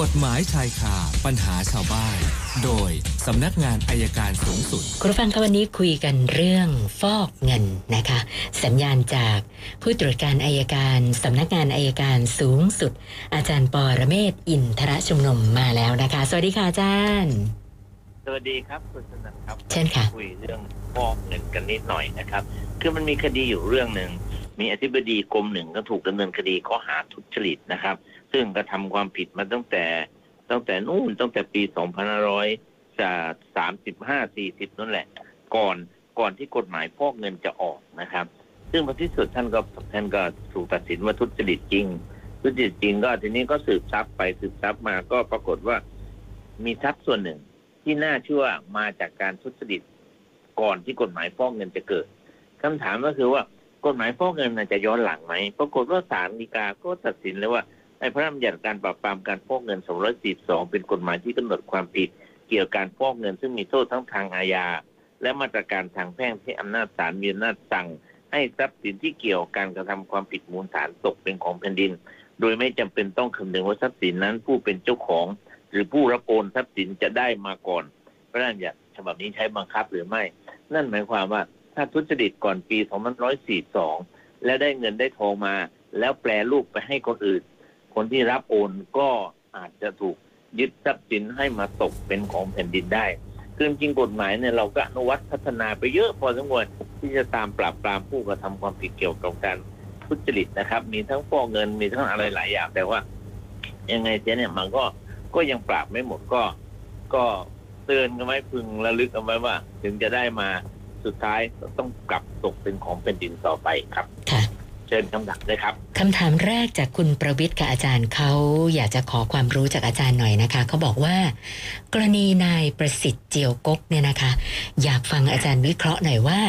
กฎหมายชายคาปัญหาชาวบ้าน โดยสำนักงานอัยการสูงสุด คุณผู้ฟังคะวันนี้คุยกันเรื่องฟอกเงินนะคะ สัญญาณจากผู้ตรวจการอัยการสำนักงานอัยการสูงสุด อาจารย์ปอระเมศวร์อินทรชุมนุมมาแล้วนะคะ สวัสดีค่ะอาจารย์สวัสดีครับคุณสนันครับเชิญค่ะคุยเรื่องฟอกเงินกันนิดหน่อยนะครับ คือมันมีคดีอยู่เรื่องหนึ่งมีอธิบดีกรมหนึ่งก็ถูกดำเนินคดีข้อหาทุจริตนะครับ ซึ่งกระทำความผิดมาตั้งแต่ตั้งแต่นู่นตั้งแต่ปี 2500จะ35 40 นั่นแหละ ก่อนก่อนที่กฎหมายฟอกเงินจะออกนะครับ ซึ่งพอที่สุดท่านก็ท่านก็ถูกตัดสินว่าทุจริตจริง ทุจริตจริงก็ทีนี้ก็สืบทรัพย์ไปสืบทรัพย์มาก็ปรากฏว่ามีทรัพย์ส่วนหนึ่งที่น่าเชื่อมาจากการทุจริตก่อนที่กฎหมายฟอกเงินจะเกิดคำถามก็คือว่ากฎหมายฟอกเงินจะย้อนหลังไหมปรากฏว่าศาลฎีกาก็ตัดสินเลยว่า ไอ้พระราชบัญญัติการปราบปรามการฟอกเงิน 242 เป็นกฎหมายที่กำหนดความผิด เกี่ยวกับการฟอกเงินซึ่งมีโทษทั้งทางอาญาและมาตรการทางแพ่งที่อำนาจศาลมีอำนาจสั่ง ให้ทรัพย์สินที่เกี่ยวกับการกระทำความผิดมูลฐานตกเป็นของแผ่นดิน โดยไม่จำเป็นต้องคำนึงว่าทรัพย์สินนั้นผู้เป็นเจ้าของ หรือผู้รับโอนทรัพย์สินจะได้มาก่อน พระราชบัญญัติฉบับนี้ใช้บังคับหรือไม่ นั่นหมายความว่าถ้าทุจริตก่อนปี 2542 และได้เงินได้ทองมา แล้วแปลรูปไปให้คนอื่น คนที่รับโอนก็อาจจะถูกยึดทรัพย์สินให้มาตกเป็นของแผ่นดินได้คือจริงๆกฎหมายเนี่ยเราก็อนุวัตพัฒนาไปเยอะพอสมควรที่จะตามปราบปรามผู้กระทำความผิดเกี่ยวกับการทุจริตนะครับ มีทั้งฟอกเงินมีทั้งอะไรหลายอย่างแต่ว่า ยังไงเจ๊เนี่ยมันก็ก็ยังปราบไม่หมดก็ ก็เตือนกันไว้พึงระลึกเอาไว้ว่า ถึงจะได้มาสุดท้ายต้องกลับตกเป็นของแผ่นดินต่อไปครับ ชิญคำถามเลยครับคำถามแรกจากคุณประวิทย์กับอาจารย์เขาอยากจะขอความรู้จากอาจารย์หน่อยนะคะเขาบอกว่า กรณีนายประสิทธิ์เจียวกกเนี่ยนะคะ อยากฟังอาจารย์วิเคราะห์หน่อยว่า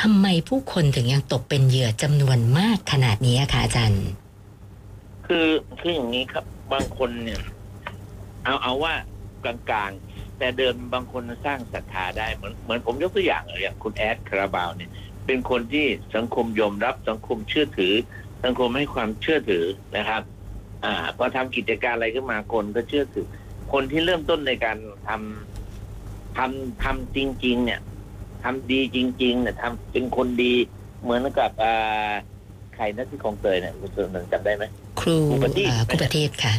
ทำไมผู้คนถึงยังตกเป็นเหยื่อจำนวนมากขนาดนี้อะคะอาจารย์ คือคืออย่างนี้ครับ บางคนเนี่ย เอาเอาว่ากลางๆแต่เดิมบางคนสร้างศรัทธาได้เหมือนเหมือนผมยกตัวอย่างอย่างคุณแอดคาราบาวเนี่ย เป็นคนที่สังคมยอมรับสังคมเชื่อถือ สังคมให้ความเชื่อถือนะครับ อ่าพอทำกิจการอะไรขึ้นมาคนก็เชื่อถือ คนที่เริ่มต้นในการทำทำทำจริง ๆ เนี่ยทำดีจริง ๆ เนี่ยทำเป็นคนดีเหมือนกับอ่าใครนะที่ของเตยเนี่ยคุณเตยจำได้ไหมครูครูประทีปอ่าครูประทีปค่ะ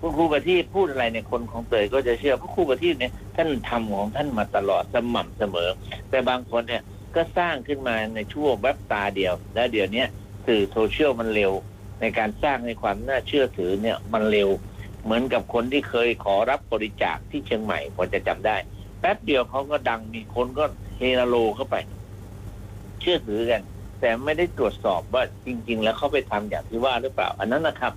คุณครูประทีปพูดอะไรเนี่ยคนของเตยก็จะเชื่อเพราะครูประทีปเนี่ยท่านทำของท่านมาตลอดสม่ำเสมอ แต่บางคนเนี่ย ก็สร้างขึ้นมาในช่วงแวบตาเดียว และเดี๋ยวเนี้ยสื่อโซเชียลมันเร็ว ในการสร้างในความน่าเชื่อถือเนี่ยมันเร็ว เหมือนกับคนที่เคยขอรับบริจาคที่เชียงใหม่พอจะจำได้ แป๊บเดียวเขาก็ดังมีคนก็เฮโลเข้าไป เชื่อถือกัน แต่ไม่ได้ตรวจสอบว่าจริง ๆ แล้วเขาไปทำอย่างที่ว่าหรือเปล่า อันนั้นนะครับ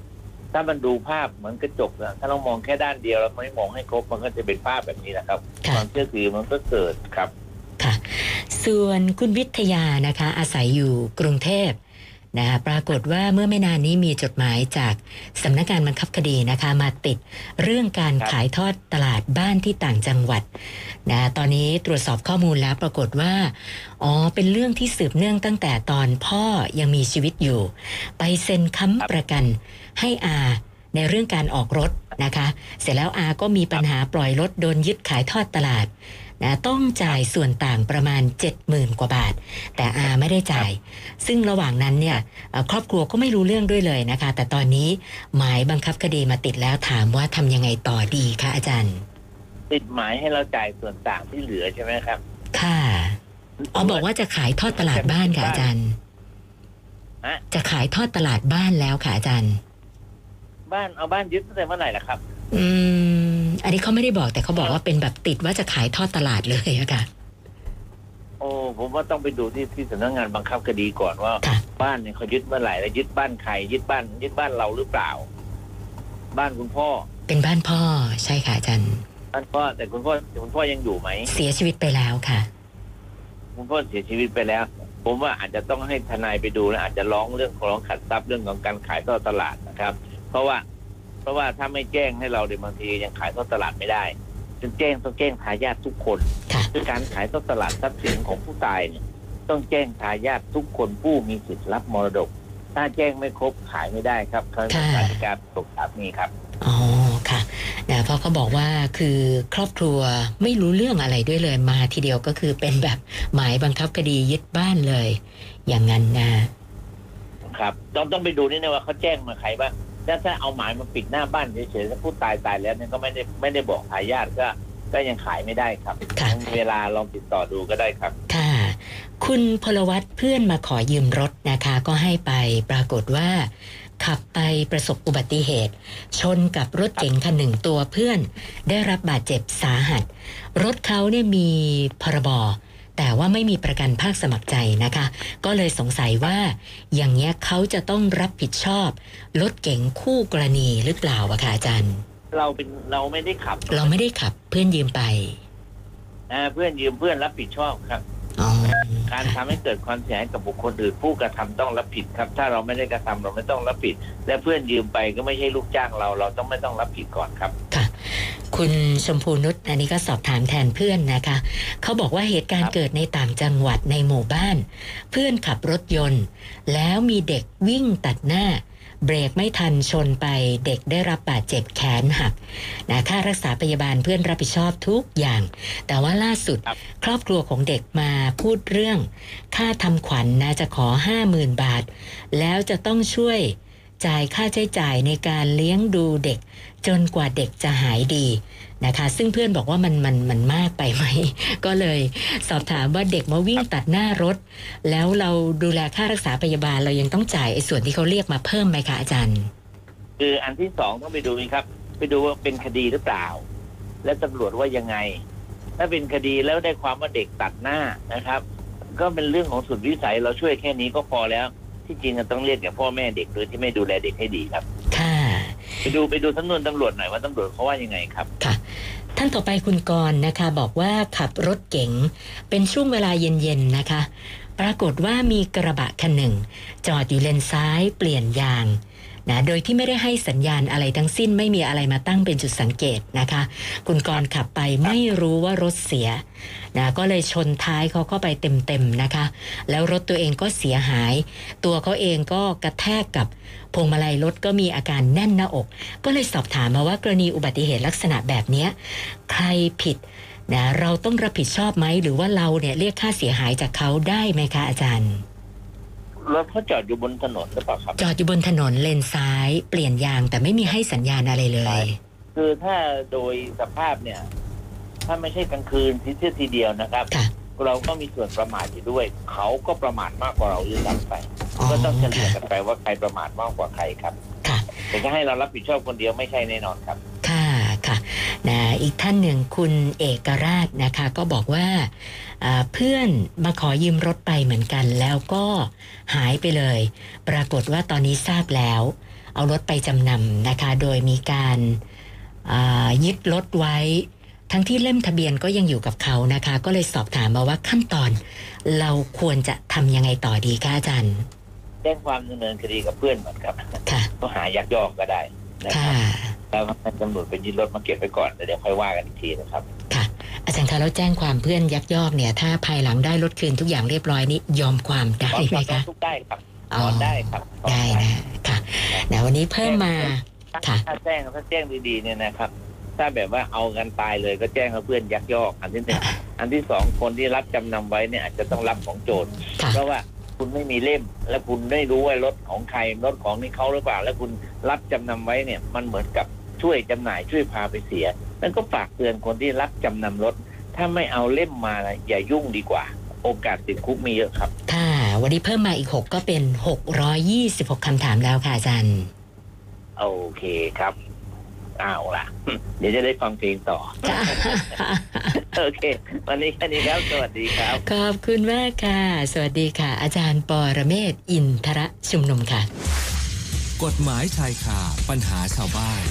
ถ้ามันดูภาพเหมือนกระจกนะถ้าเรามองแค่ด้านเดียวแล้วไม่มองให้ครบมันก็จะเป็นภาพแบบนี้นะครับค่ะความเชื่อถือมันก็เกิดครับค่ะ ส่วนคุณวิทยานะคะอาศัยอยู่กรุงเทพนะคะปรากฏว่าเมื่อไม่นานนี้มีจดหมายจากสำนักงานบังคับคดีนะคะมาติดเรื่องการขายทอดตลาดบ้านที่ต่างจังหวัดนะตอนนี้ตรวจสอบข้อมูลแล้วปรากฏว่าอ๋อเป็นเรื่องที่สืบเนื่องตั้งแต่ตอนพ่อยังมีชีวิตอยู่ ไปเซ็นค้ำประกันให้อาในเรื่องการออกรถนะคะ เสร็จแล้วอาก็มีปัญหาปล่อยรถโดนยึดขายทอดตลาด นะต้องจ่ายส่วนต่างประมาณ 70,000 กว่าบาท แต่อาไม่ได้จ่าย ซึ่งระหว่างนั้นเนี่ยเอ่อครอบครัวก็ไม่รู้เรื่องด้วยเลยนะคะ แต่ตอนนี้หมายบังคับคดีมาติดแล้วถามว่าทำยังไงต่อดีคะอาจารย์ ติดหมายให้เราจ่ายส่วนต่างที่เหลือใช่ไหมครับ ค่ะอ๋อบอกว่าจะขายทอดตลาดบ้านค่ะอาจารย์ฮะจะขายทอดตลาดบ้านแล้วค่ะอาจารย์ บ้านเอาบ้านยึดตั้งแต่เมื่อไหร่ล่ะครับ อืม อันนี้เขาไม่ได้บอกแต่เขาบอกว่าเป็นแบบติดว่าจะขายทอดตลาดเลยอะค่ะโอ้ผมว่าต้องไปดูที่ที่สำนักงานบังคับคดีก่อนว่าค่ะบ้านเนี่ยเขายึดเมื่อไหร่แล้วยึดบ้านใครยึดบ้าน ยึดบ้านเราหรือเปล่า บ้านคุณพ่อ เป็นบ้านพ่อใช่ค่ะอาจารย์บ้านพ่อแต่คุณพ่อคุณพ่อยังอยู่ไหมเสียชีวิตไปแล้วค่ะ คุณพ่อเสียชีวิตไปแล้ว ผมว่าอาจจะต้องให้ทนายไปดูนะอาจจะร้องเรื่องของร้องขัดทรัพย์เรื่องของการขายทอดตลาดนะครับ เพราะว่า เพราะว่าถ้าไม่แจ้งให้เราเดี๋ยวบางทียังขายทอดตลาดไม่ได้จึงแจ้งต้องแจ้งทายาททุกคนค่ะคือการขายทอดตลาดทรัพย์สินของผู้ตายเนี่ยต้องแจ้งทายาททุกคนผู้มีสิทธิ์รับมรดก ถ้าแจ้งไม่ครบขายไม่ได้ครับเขาค่ะราชการตกทรัพย์นี้ครับอ๋อค่ะนะเพราะเขาบอกว่าคือครอบครัวไม่รู้เรื่องอะไรด้วยเลยมาทีเดียวก็คือเป็นแบบหมายบังคับคดียึดบ้านเลย อย่างนั้นนะครับ ต้องต้องไปดูนี่นะว่าเขาแจ้งมาใครบ้าง ถ้าถ้าเอาหมายมาปิดหน้าบ้านเฉยๆถ้าผู้ตายตายแล้วเนี่ยก็ไม่ได้ไม่ได้บอกทายาทก็ก็ยังขายไม่ได้ครับค่ะเวลาลองติดต่อดูก็ได้ครับ ค่ะ คุณพลวัตเพื่อนมาขอยืมรถนะคะ ก็ให้ไปปรากฏว่า ขับไปประสบอุบัติเหตุ ชนกับรถเก๋งคันหนึ่งตัวเพื่อน ได้รับบาดเจ็บสาหัส รถเขาเนี่ยมีพรบ แต่ว่าไม่มีประกันภาคสมัครใจนะคะ ก็เลยสงสัยว่า อย่างเงี้ยเขาจะต้องรับผิดชอบรถเก๋งคู่กรณีหรือเปล่าอะคะอาจารย์ เราเป็นเราไม่ได้ขับ เราไม่ได้ขับเพื่อนยืมไปอ่าเพื่อนยืมเพื่อนรับผิดชอบครับอ๋อการทำให้เกิดความเสียหายกับบุคคลอื่นผู้กระทำต้องรับผิดครับ ถ้าเราไม่ได้กระทำเราไม่ต้องรับผิด และเพื่อนยืมไปก็ไม่ใช่ลูกจ้างเรา เราต้องไม่ต้องรับผิดก่อนครับ ค่ะคุณชมพูนุชอันนี้ก็สอบถามแทนเพื่อนนะคะ เขาบอกว่าเหตุการณ์ครับเกิดในต่างจังหวัดในหมู่บ้าน เพื่อนขับรถยนต์ แล้วมีเด็กวิ่งตัดหน้า เบรกไม่ทันชนไปเด็กได้รับบาดเจ็บแขนหักนะค่ารักษาพยาบาลเพื่อนรับผิดชอบทุกอย่าง แต่ว่าล่าสุดครับครอบครัวของเด็กมาพูดเรื่อง ค่าทำขวัญนนะจะขอห้าหมื่นบาท แล้วจะต้องช่วยจ่ายค่าใช้จ่ายในการเลี้ยงดูเด็ก จนกว่าเด็กจะหายดีนะคะ ซึ่งเพื่อนบอกว่ามันมันมันมากไปไหม ก็เลยสอบถามว่าเด็กมาวิ่งตัดหน้ารถ แล้วเราดูแลค่ารักษาพยาบาลเรายังต้องจ่ายไอ้ส่วนที่เขาเรียกมาเพิ่มไหมคะอาจารย์ คืออันที่สองต้องไปดูนะครับ ไปดูว่าเป็นคดีหรือเปล่า และตำรวจว่ายังไง ถ้าเป็นคดีแล้วได้ความว่าเด็กตัดหน้านะครับ ก็เป็นเรื่องของสุดวิสัยเราช่วยแค่นี้ก็พอแล้ว ที่จริงต้องเรียกกับพ่อแม่เด็กโดยที่ไม่ดูแลเด็กให้ดีครับ ไปดูไปดูสำนวนตำรวจหน่อยว่าตำรวจเขาว่ายังไงครับค่ะ ท่านต่อไปคุณกรณ์นะคะ บอกว่าขับรถเก๋งเป็นช่วงเวลาเย็นๆนะคะ ปรากฏว่ามีกระบะคันหนึ่ง จอดอยู่เลนซ้ายเปลี่ยนยาง นะโดยที่ไม่ได้ให้สัญญาณอะไรทั้งสิ้นไม่มีอะไรมาตั้งเป็นจุดสังเกตนะคะ คุณกรขับไปไม่รู้ว่ารถเสียนะก็เลยชนท้ายเขาเข้าไปเต็มๆนะคะ แล้วรถตัวเองก็เสียหาย ตัวเขาเองก็กระแทกกับพวงมาลัยรถก็มีอาการแน่นหน้าอก ก็เลยสอบถามมาว่ากรณีอุบัติเหตุลักษณะแบบนี้ใครผิดนะเราต้องรับผิดชอบไหมหรือว่าเราเนี่ยเรียกค่าเสียหายจากเขาได้ไหมคะอาจารย์ รถเขาจอดอยู่บนถนนหรือเปล่าครับ จอดอยู่บนถนนเลนซ้าย เปลี่ยนยางแต่ไม่มีให้สัญญาณอะไรเลย คือถ้าโดยสภาพเนี่ย ถ้าไม่ใช่กลางคืนทีเดียวทีเดียวนะครับ ค่ะ เราก็มีส่วนประมาทอยู่ด้วย เขาก็ประมาทมากกว่าเราด้วยซ้ำไป อ๋อก็ต้องเฉลี่ยค่ะ กันไปว่าใครประมาทมากกว่าใครครับค่ะ แต่จะให้เรารับผิดชอบคนเดียวไม่ใช่แน่นอนครับค่ะค่ะ นะอีกท่านหนึ่งคุณเอกราชนะคะก็บอกว่าอ่าเพื่อนมาขอยืมรถไปเหมือนกัน แล้วก็หายไปเลย ปรากฏว่าตอนนี้ทราบแล้ว เอารถไปจำนำนะคะ โดยมีการอ่ายึดรถไว้ ทั้งที่เล่มทะเบียนก็ยังอยู่กับเขานะคะ ก็เลยสอบถามมาว่าขั้นตอน เราควรจะทำยังไงต่อดีคะอาจารย์แจ้งความดำเนินคดีกับเพื่อนก่อนครับค่ะก็หายักยอกก็ได้นะคค่ะรับ แล้วให้ตำรวจไปยึดรถมาเก็บไว้ก่อนแล้วเดี๋ยวค่อยว่ากันอีกทีนะครับค่ะ อาจารย์คะแล้วแจ้งความเพื่อนยักยอกเนี่ย ถ้าภายหลังได้รถคืนทุกอย่างเรียบร้อยนี่ยอมความได้ถอนไหมร้คะองทุกข์ได้ครับอ๋ถออนได้ครับถอนได้นะค่ะนะวันนี้เพิ่มมาค่ะถ้าแจ้งถ้าแจ้งดีๆเนี่ยนะครับ ถ้าแบบว่าเอากันตายเลยก็แจ้งว่าเพื่อนยักยอกอันที่หนึ่งอันที่สองคนที่รับจำนำไว้เนี่ยอาจจะต้องรับของโจรค่ะเพราะว่าคุณไม่มีเล่ม และคุณไม่รู้ว่ารถของใครรถของนี่เขาหรือเปล่า แล้วคุณรับจำนำไว้เนี่ยมันเหมือนกับ ช่วยจำหน่ายช่วยพาไปเสียนั่นก็ฝากเตือนคนที่รับจำนำรถ ถ้าไม่เอาเล่มมานะอย่ายุ่งดีกว่า โอกาสติดคุกมีเยอะครับ ค่ะ วันนี้เพิ่มมาอีก 6 ก็เป็น 626คำถามแล้วค่ะอาจารย์โอเคครับเอาล่ะ เดี๋ยวจะได้ฟังเพลงต่อค่ะโอเค วันนี้แค่นี้ครับสวัสดีครับ ขอบคุณมากค่ะ สวัสดีค่ะ อาจารย์ปอระเมศวร์อินทระชุมนุมค่ะ กฎหมายชายคาปัญหาชาวบ้าน